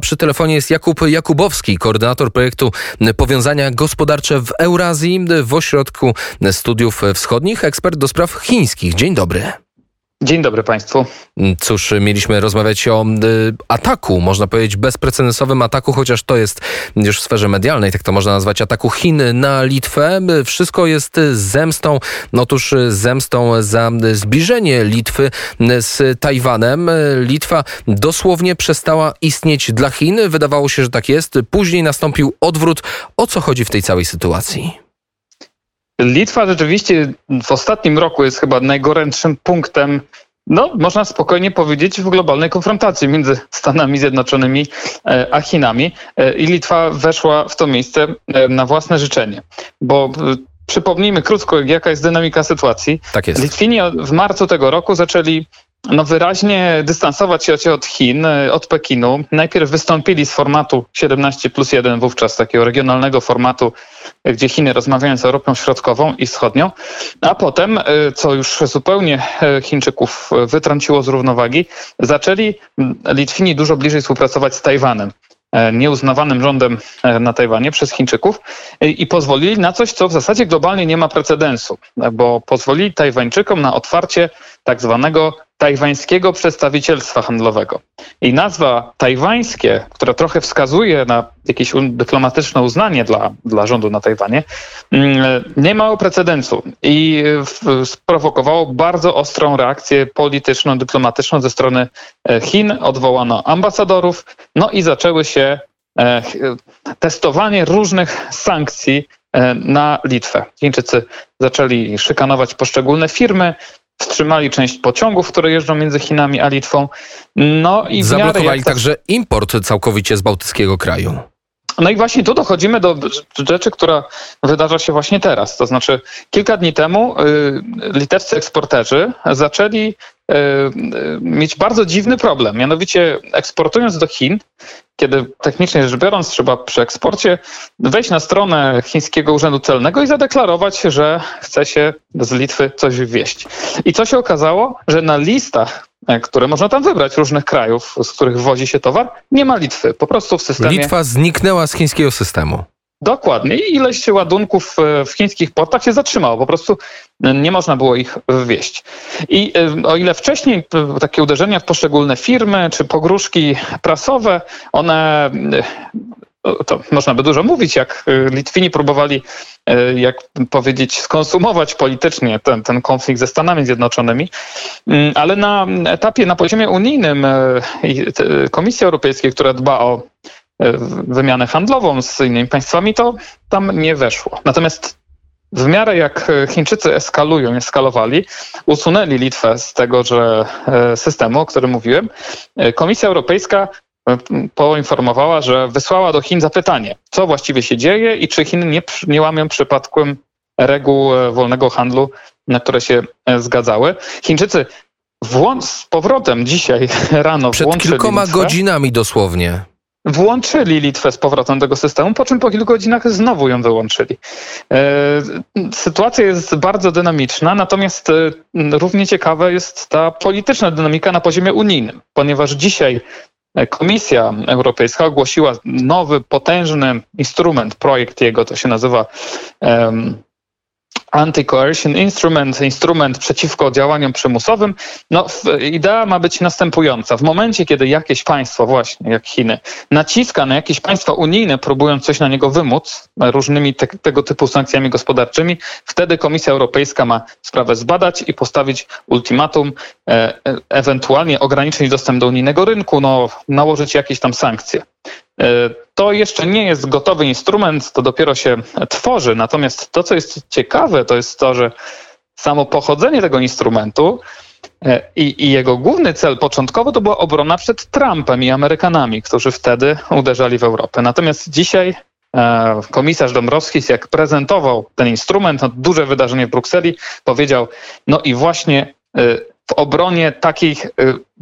Przy telefonie jest Jakub Jakubowski, koordynator projektu Powiązania Gospodarcze w Eurazji w Ośrodku Studiów Wschodnich, ekspert do spraw chińskich. Dzień dobry. Dzień dobry Państwu. Cóż, mieliśmy rozmawiać o y, ataku, można powiedzieć bezprecedensowym ataku, chociaż to jest już w sferze medialnej, tak to można nazwać, ataku Chin na Litwę. Wszystko jest zemstą, no otóż zemstą za zbliżenie Litwy z Tajwanem. Litwa dosłownie przestała istnieć dla Chin. Wydawało się, że tak jest. Później nastąpił odwrót. O co chodzi w tej całej sytuacji? Litwa rzeczywiście w ostatnim roku jest chyba najgorętszym punktem, no można spokojnie powiedzieć, w globalnej konfrontacji między Stanami Zjednoczonymi e, a Chinami. E, I Litwa weszła w to miejsce e, na własne życzenie, bo Przypomnijmy krótko, jaka jest dynamika sytuacji. Tak jest. Litwini w marcu tego roku zaczęli no wyraźnie dystansować się od Chin, od Pekinu. Najpierw wystąpili z formatu 17 plus 1 wówczas, takiego regionalnego formatu, gdzie Chiny rozmawiają z Europą Środkową i Wschodnią, a potem, e, co już zupełnie Chińczyków wytrąciło z równowagi, zaczęli Litwini dużo bliżej współpracować z Tajwanem nieuznawanym rządem na Tajwanie przez Chińczyków i pozwolili na coś, co w zasadzie globalnie nie ma precedensu, bo pozwolili Tajwańczykom na otwarcie tak zwanego tajwańskiego przedstawicielstwa handlowego. I nazwa tajwańskie, która trochę wskazuje na jakieś dyplomatyczne uznanie dla, dla rządu na Tajwanie, mm, nie mało precedensu i sprowokowało bardzo ostrą reakcję polityczną, dyplomatyczną ze strony e, Chin. Odwołano ambasadorów, no i zaczęły się e, testowanie różnych sankcji e, na Litwę. Chińczycy zaczęli szykanować poszczególne firmy, wstrzymali część pociągów, które jeżdżą między Chinami a Litwą. No i Zablokowali także import całkowicie z bałtyckiego kraju. No i właśnie tu dochodzimy do rzeczy, która wydarza się właśnie teraz. To znaczy, kilka dni temu y, litewscy eksporterzy zaczęli y, y, mieć bardzo dziwny problem. Mianowicie, eksportując do Chin, kiedy technicznie rzecz biorąc trzeba przy eksporcie wejść na stronę chińskiego urzędu celnego i zadeklarować, że chce się z Litwy coś wywieźć. I co się okazało? Że na listach, które można tam wybrać, różnych krajów, z których wozi się towar, nie ma Litwy. Po prostu w systemie... Litwa zniknęła z chińskiego systemu. Dokładnie. I ileś ładunków e, w chińskich portach się zatrzymało. Po prostu e, nie można było ich wywieźć. I e, o ile wcześniej takie uderzenia w poszczególne firmy czy pogróżki prasowe, one to można by dużo mówić, jak Litwini próbowali, jak powiedzieć, skonsumować politycznie ten, ten konflikt ze Stanami Zjednoczonymi, mm, ale na etapie, na poziomie unijnym Komisja Europejska, która dba o wymianę handlową z innymi państwami, to tam nie weszło. Natomiast w miarę jak Chińczycy eskalują, eskalowali, usunęli Litwę z tegoże e, systemu, o którym mówiłem, Komisja Europejska poinformowała, że wysłała do Chin zapytanie, co właściwie się dzieje i czy Chiny nie, nie łamią przypadkiem reguł wolnego handlu, na które się zgadzały. Chińczycy włą- z powrotem dzisiaj rano Przed kilkoma Litwę. godzinami dosłownie włączyli Litwę z powrotem do tego systemu, po czym po kilku godzinach znowu ją wyłączyli. E, sytuacja jest bardzo dynamiczna, natomiast e, równie ciekawa jest ta polityczna dynamika na poziomie unijnym, ponieważ dzisiaj Komisja Europejska ogłosiła nowy, potężny instrument, projekt jego, to się nazywa um, Anti-Coercion Instrument, instrument przeciwko działaniom przymusowym. No, idea ma być następująca. W momencie, kiedy jakieś państwo, właśnie jak Chiny, naciska na jakieś państwa unijne, próbując coś na niego wymóc różnymi te, tego typu sankcjami gospodarczymi, wtedy Komisja Europejska ma sprawę zbadać i postawić ultimatum, e, e ewentualnie ograniczyć dostęp do unijnego rynku, no, nałożyć jakieś tam sankcje. E, to jeszcze nie jest gotowy instrument, to dopiero się tworzy. Natomiast to, co jest ciekawe, to jest to, że samo pochodzenie tego instrumentu e, i, i, jego główny cel początkowo to była obrona przed Trumpem i Amerykanami, którzy wtedy uderzali w Europę. Natomiast dzisiaj e, komisarz Dąbrowskis, jak prezentował ten instrument, no, duże wydarzenie w Brukseli, powiedział, no i właśnie w obronie takich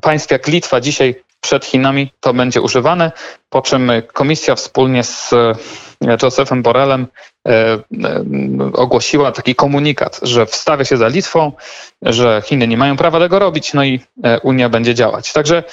państw jak Litwa dzisiaj przed Chinami to będzie używane, po czym komisja wspólnie z Josephem Borrellem ogłosiła taki komunikat, że wstawia się za Litwą, że Chiny nie mają prawa tego robić, no i Unia będzie działać. Także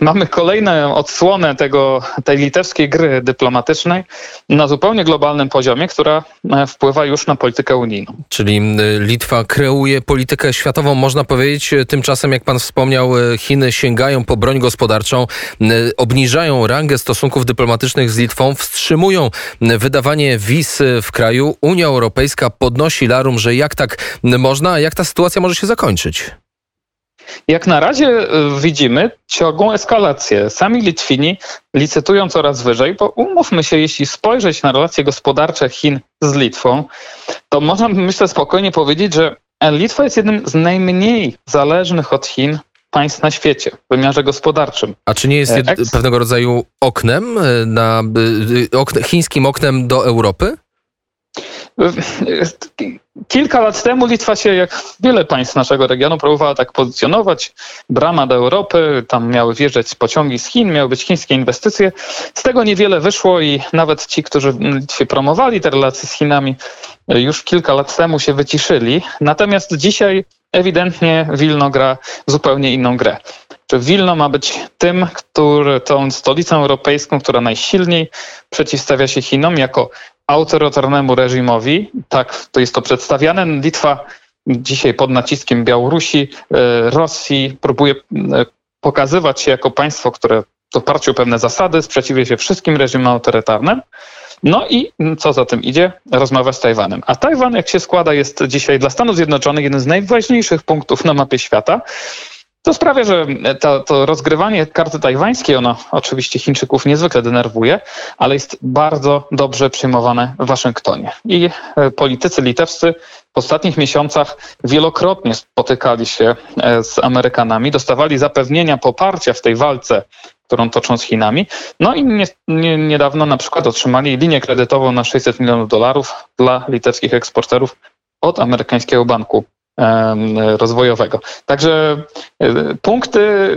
mamy kolejną odsłonę tego, tej litewskiej gry dyplomatycznej na zupełnie globalnym poziomie, która wpływa już na politykę unijną. Czyli Litwa kreuje politykę światową, można powiedzieć. Tymczasem, jak pan wspomniał, Chiny sięgają po broń gospodarczą, obniżają rangę stosunków dyplomatycznych z Litwą, wstrzymują wydawanie wiz w kraju. Unia Europejska podnosi larum, że jak tak można, jak ta sytuacja może się zakończyć? Jak na razie y, widzimy ciągłą eskalację. Sami Litwini licytują coraz wyżej, bo umówmy się, jeśli spojrzeć na relacje gospodarcze Chin z Litwą, to można myślę spokojnie powiedzieć, że Litwa jest jednym z najmniej zależnych od Chin państw na świecie w wymiarze gospodarczym. A czy nie jest e, Eks... pewnego rodzaju oknem, e, na, e, okne, chińskim oknem do Europy? Kilka lat temu Litwa się, jak wiele państw naszego regionu, próbowała tak pozycjonować. Brama do Europy, tam miały wjeżdżać pociągi z Chin, miały być chińskie inwestycje. Z tego niewiele wyszło i nawet ci, którzy Litwie promowali te relacje z Chinami, już kilka lat temu się wyciszyli. Natomiast dzisiaj ewidentnie Wilno gra zupełnie inną grę. Czy Wilno ma być tym, który, tą stolicą europejską, która najsilniej przeciwstawia się Chinom jako autorytarnemu reżimowi. Tak, to jest to przedstawiane. Litwa dzisiaj pod naciskiem Białorusi, e, Rosji próbuje e, pokazywać się jako państwo, które w oparciu o pewne zasady sprzeciwia się wszystkim reżimom autorytarnym. No i co za tym idzie? Rozmowa z Tajwanem. A Tajwan, jak się składa, jest dzisiaj dla Stanów Zjednoczonych jeden z najważniejszych punktów na mapie świata. To sprawia, że to, to, rozgrywanie karty tajwańskiej, ono oczywiście Chińczyków niezwykle denerwuje, ale jest bardzo dobrze przyjmowane w Waszyngtonie. I e, politycy litewscy w ostatnich miesiącach wielokrotnie spotykali się e, z Amerykanami, dostawali zapewnienia poparcia w tej walce, którą toczą z Chinami. No i nie, nie, niedawno na przykład otrzymali linię kredytową na 600 milionów dolarów dla litewskich eksporterów od amerykańskiego banku rozwojowego. Także e, punkty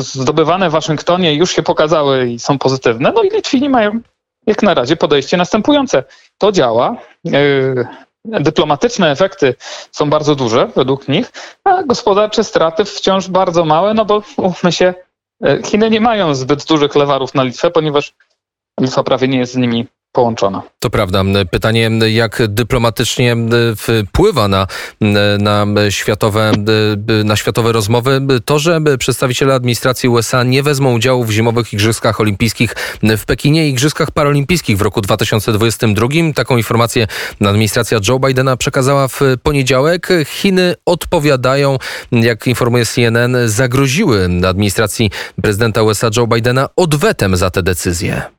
zdobywane w Waszyngtonie już się pokazały i są pozytywne, no i Litwini mają jak na razie podejście następujące. To działa. E, dyplomatyczne efekty są bardzo duże według nich, a gospodarcze straty wciąż bardzo małe, no bo mówmy się, e, Chiny nie mają zbyt dużych lewarów na Litwę, ponieważ Litwa prawie nie jest z nimi To prawda. Pytanie, jak dyplomatycznie wpływa na, na, światowe, na światowe rozmowy to, że przedstawiciele administracji USA nie wezmą udziału w zimowych Igrzyskach Olimpijskich w Pekinie i Igrzyskach Paralimpijskich w roku 2022. Taką informację administracja Joe Bidena przekazała w poniedziałek. Chiny odpowiadają, jak informuje CNN, zagroziły administracji prezydenta USA Joe Bidena odwetem za tę decyzję.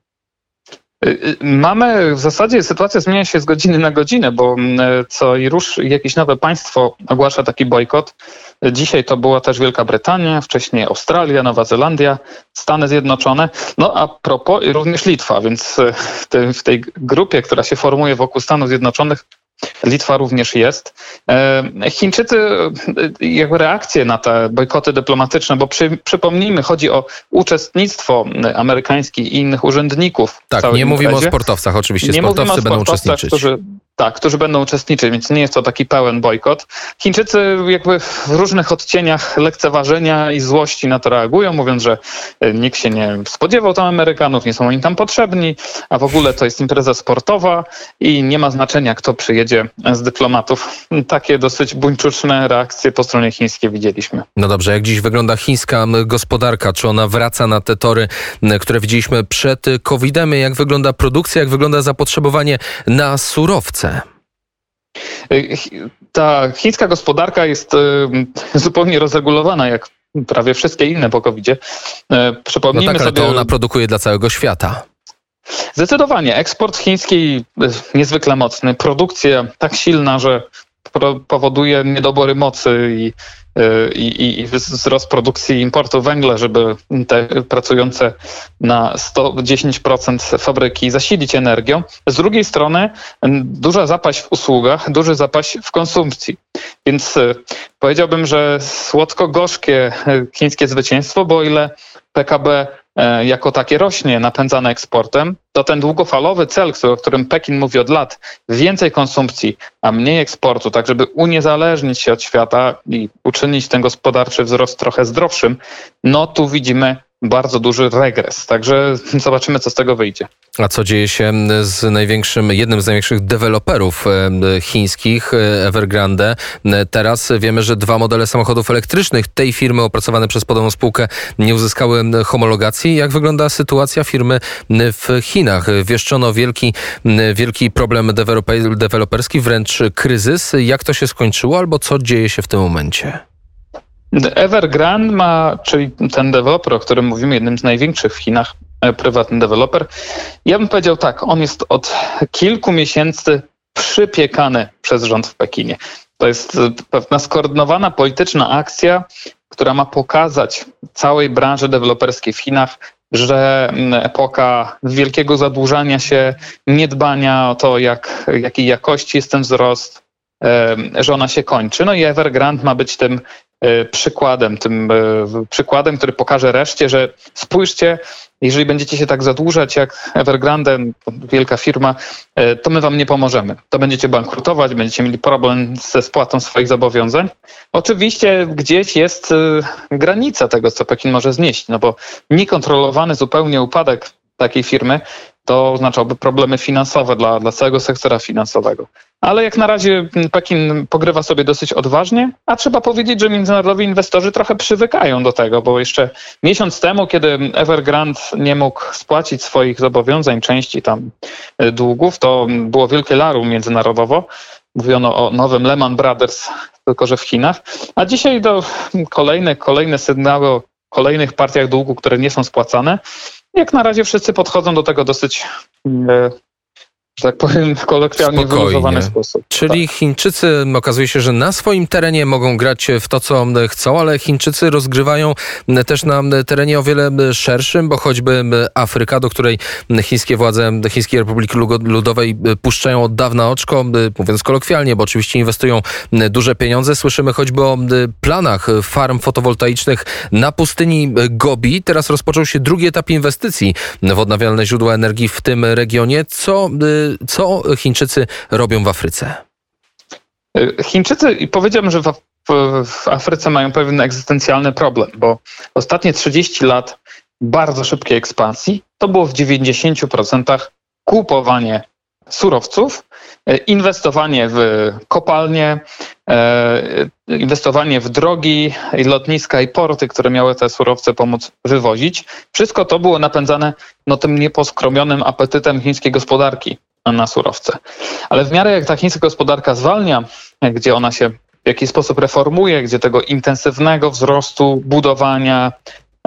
Y, y, mamy w zasadzie sytuacja zmienia się z godziny na godzinę, bo mm, co i rusz jakieś nowe państwo ogłasza taki bojkot. Dzisiaj to była też Wielka Brytania, wcześniej Australia, Nowa Zelandia, Stany Zjednoczone. No a propos również Litwa, więc y, w tej, w tej grupie, która się formuje wokół Stanów Zjednoczonych, Litwa również jest. E, Chińczycy, e, jakby reakcje na te bojkoty dyplomatyczne, bo przy, przypomnijmy, chodzi o uczestnictwo amerykańskich i innych urzędników. Tak, nie mówimy imprezie. o sportowcach, oczywiście. Nie Sportowcy będą uczestniczyć. Którzy, tak, którzy będą uczestniczyć, więc nie jest to taki pełen bojkot. Chińczycy jakby w różnych odcieniach lekceważenia i złości na to reagują, mówiąc, że e, nikt się nie spodziewał tam Amerykanów, nie są oni tam potrzebni, a w ogóle to jest impreza sportowa i nie ma znaczenia, kto przyjedzie z dyplomatów. Takie dosyć buńczuczne reakcje po stronie chińskiej widzieliśmy. No dobrze, jak dziś wygląda chińska gospodarka? Czy ona wraca na te tory, które widzieliśmy przed COVID-em? Jak wygląda produkcja, jak wygląda zapotrzebowanie na surowce? Ta chińska gospodarka jest zupełnie rozregulowana, jak prawie wszystkie inne po covid -zie. Przypomnijmy no tak, ale sobie... to ona produkuje dla całego świata. Zdecydowanie. Eksport chiński niezwykle mocny, produkcja tak silna, że powoduje niedobory mocy i i, i wzrost produkcji importu węgla, żeby te pracujące na 110% fabryki zasilić energią. Z drugiej strony duża zapaść w usługach, duży zapaść w konsumpcji. Więc e, powiedziałbym, że słodko-gorzkie chińskie zwycięstwo, bo o ile PKB jako takie rośnie, napędzane eksportem, to ten długofalowy cel, o którym Pekin mówi od lat, więcej konsumpcji, a mniej eksportu, tak żeby uniezależnić się od świata i uczynić ten gospodarczy wzrost trochę zdrowszym, no tu widzimy bardzo duży regres. Także zobaczymy, co z tego wyjdzie. A co dzieje się z największym, jednym z największych deweloperów chińskich, e, Evergrande? E, teraz wiemy, że dwa modele samochodów elektrycznych tej firmy opracowane przez podobną spółkę nie uzyskały homologacji. Jak wygląda sytuacja firmy w Chinach? Wieszczono wielki, wielki problem deweloperski, wręcz kryzys. Jak to się skończyło albo co dzieje się w tym momencie? Evergrande ma, czyli ten deweloper, o którym mówimy, jednym z największych w Chinach, e, prywatny deweloper. Ja bym powiedział tak, on jest od kilku miesięcy przypiekany przez rząd w Pekinie. To jest pewna skoordynowana polityczna akcja, która ma pokazać całej branży deweloperskiej w Chinach, że epoka wielkiego zadłużania się, niedbania o to, jak, jakiej jakości jest ten wzrost, że ona się kończy. No i Evergrande ma być tym E, przykładem, tym e, przykładem, który pokaże reszcie, że spójrzcie, jeżeli będziecie się tak zadłużać jak Evergrande, wielka firma, e, to my wam nie pomożemy. To będziecie bankrutować, będziecie mieli problem ze spłatą swoich zobowiązań. Oczywiście gdzieś jest granica tego, co Pekin może znieść, no bo niekontrolowany zupełnie upadek takiej firmy to oznaczałoby problemy finansowe dla, dla całego sektora finansowego. Ale jak na razie Pekin pogrywa sobie dosyć odważnie, a trzeba powiedzieć, że międzynarodowi inwestorzy trochę przywykają do tego, bo jeszcze miesiąc temu, kiedy Evergrande nie mógł spłacić swoich zobowiązań, części tam e, długów, to było wielkie larum międzynarodowo. Mówiono o nowym Lehman Brothers, tylko że w Chinach. A dzisiaj do kolejne, kolejne sygnały o kolejnych partiach długu, które nie są spłacane. Jak na razie wszyscy podchodzą do tego dosyć e, że tak powiem, kolokwialnie wyluzowany sposób. Czyli tak. Chińczycy, okazuje się, że na swoim terenie mogą grać w to, co chcą, ale Chińczycy rozgrywają też na terenie o wiele szerszym, bo choćby Afryka, do której chińskie władze Chińskiej Republiki Ludowej puszczają od dawna oczko, mówiąc kolokwialnie, bo oczywiście inwestują duże pieniądze. Słyszymy choćby o planach farm fotowoltaicznych na pustyni Gobi. Teraz rozpoczął się drugi etap inwestycji w odnawialne źródła energii w tym regionie. Co co Chińczycy robią w Afryce? Chińczycy, powiedziałbym, że w, Afryce mają pewien egzystencjalny problem, bo ostatnie 30 lat bardzo szybkiej ekspansji to było w 90% kupowanie surowców, inwestowanie w kopalnie, e, inwestowanie w drogi, lotniska i porty, które miały te surowce pomóc wywozić. Wszystko to było napędzane no, tym nieposkromionym apetytem chińskiej gospodarki na surowce. Ale w miarę jak ta chińska gospodarka zwalnia, gdzie ona się w jakiś sposób reformuje, gdzie tego intensywnego wzrostu, budowania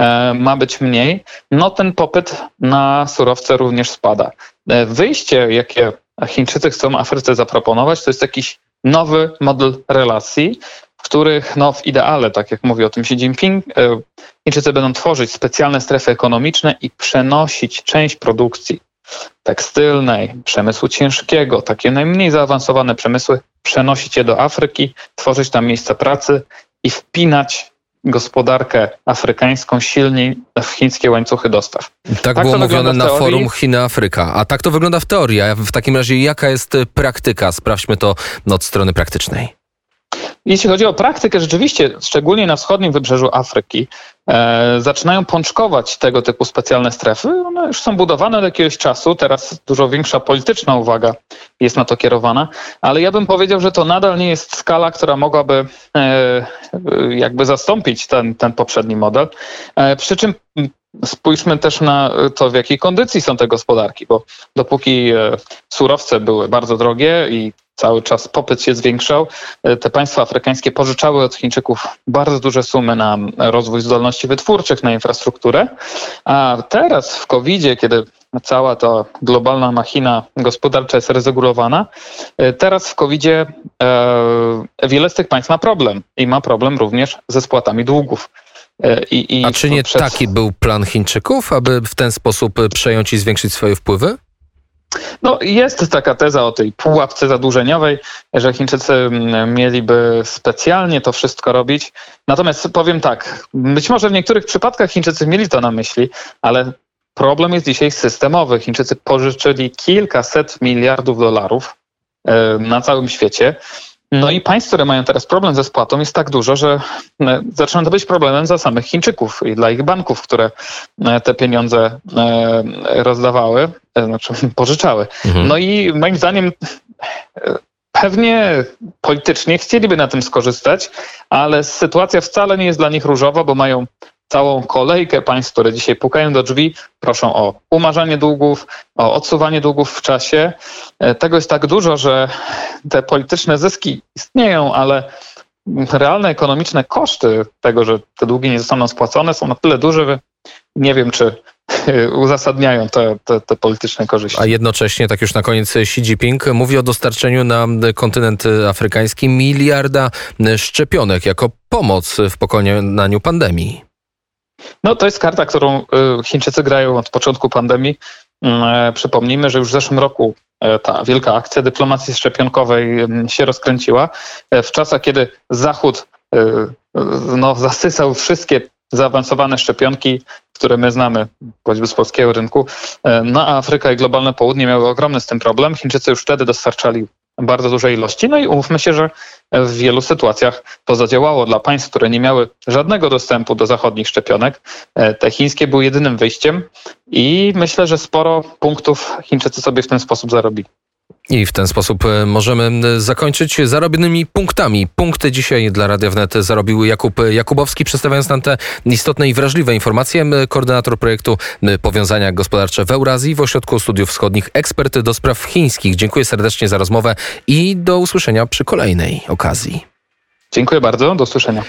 e, ma być mniej, no ten popyt na surowce również spada. E, wyjście, jakie Chińczycy chcą Afryce zaproponować, to jest jakiś nowy model relacji, w których no, w ideale, tak jak mówi o tym Xi Jinping, e, Chińczycy będą tworzyć specjalne strefy ekonomiczne i przenosić część produkcji tekstylnej, przemysłu ciężkiego, takie najmniej zaawansowane przemysły, przenosić je do Afryki, tworzyć tam miejsca pracy i wpinać gospodarkę afrykańską silniej w chińskie łańcuchy dostaw. Tak, tak było mówione na forum Chiny-Afryka. A tak to wygląda w teorii. A w takim razie jaka jest praktyka? Sprawdźmy to od strony praktycznej. Jeśli chodzi o praktykę, rzeczywiście, szczególnie na wschodnim wybrzeżu Afryki, e, zaczynają pączkować tego typu specjalne strefy. One już są budowane od jakiegoś czasu, teraz dużo większa polityczna uwaga jest na to kierowana, ale ja bym powiedział, że to nadal nie jest skala, która mogłaby e, jakby zastąpić ten, ten poprzedni model. E, przy czym Spójrzmy też na to, w jakiej kondycji są te gospodarki, bo dopóki e, surowce były bardzo drogie i cały czas popyt się zwiększał. E, te państwa afrykańskie pożyczały od Chińczyków bardzo duże sumy na rozwój zdolności wytwórczych, na infrastrukturę. A teraz w COVID-zie, kiedy cała ta globalna machina gospodarcza jest regulowana, e, teraz w COVID-zie e, wiele z tych państw ma problem i ma problem również ze spłatami długów. I, i A czy nie przed... taki był plan Chińczyków, aby w ten sposób przejąć i zwiększyć swoje wpływy? No, jest taka teza o tej pułapce zadłużeniowej, że Chińczycy mm, mieliby specjalnie to wszystko robić. Natomiast powiem tak, być może w niektórych przypadkach Chińczycy mieli to na myśli, ale problem jest dzisiaj systemowy. Chińczycy pożyczyli kilkaset miliardów dolarów e, na całym świecie. No i państw, które mają teraz problem ze spłatą jest tak dużo, że e, zaczyna to być problemem za samych Chińczyków i dla ich banków, które e, te pieniądze rozdawały, znaczy pożyczały. Mhm. No i moim zdaniem pewnie politycznie chcieliby na tym skorzystać, ale sytuacja wcale nie jest dla nich różowa, bo mają całą kolejkę państw, które dzisiaj pukają do drzwi, proszą o umarzanie długów, o odsuwanie długów w czasie. E, tego jest tak dużo, że te polityczne zyski istnieją, ale realne ekonomiczne koszty tego, że te długi nie zostaną spłacone, są na tyle duże, że nie wiem, czy uzasadniają te, te, te, polityczne korzyści. A jednocześnie, tak już na koniec, Xi Jinping mówi o dostarczeniu na kontynent afrykański miliarda szczepionek jako pomoc w pokonaniu pandemii. No to jest karta, którą y, Chińczycy grają od początku pandemii. Mm, e, przypomnijmy, że już w zeszłym roku e, ta wielka akcja dyplomacji szczepionkowej mm, się rozkręciła. E, w czasach, kiedy Zachód no, zasysał wszystkie zaawansowane szczepionki, które my znamy, choćby z polskiego rynku, na Afryka i globalne południe miały ogromny z tym problem. Chińczycy już wtedy dostarczali bardzo dużej ilości. No i umówmy się, że w wielu sytuacjach to zadziałało dla państw, które nie miały żadnego dostępu do zachodnich szczepionek. E, te chińskie były jedynym wyjściem i myślę, że sporo punktów Chińczycy sobie w ten sposób zarobili. I w ten sposób e, możemy zakończyć zarobionymi punktami. Punkty dzisiaj dla Radia Wnet zarobił Jakub Jakubowski, przedstawiając nam te istotne i wrażliwe informacje. Koordynator projektu Powiązania Gospodarcze w Eurazji w Ośrodku Studiów Wschodnich, ekspert do spraw chińskich. Dziękuję serdecznie za rozmowę i do usłyszenia przy kolejnej okazji. Dziękuję bardzo, do usłyszenia.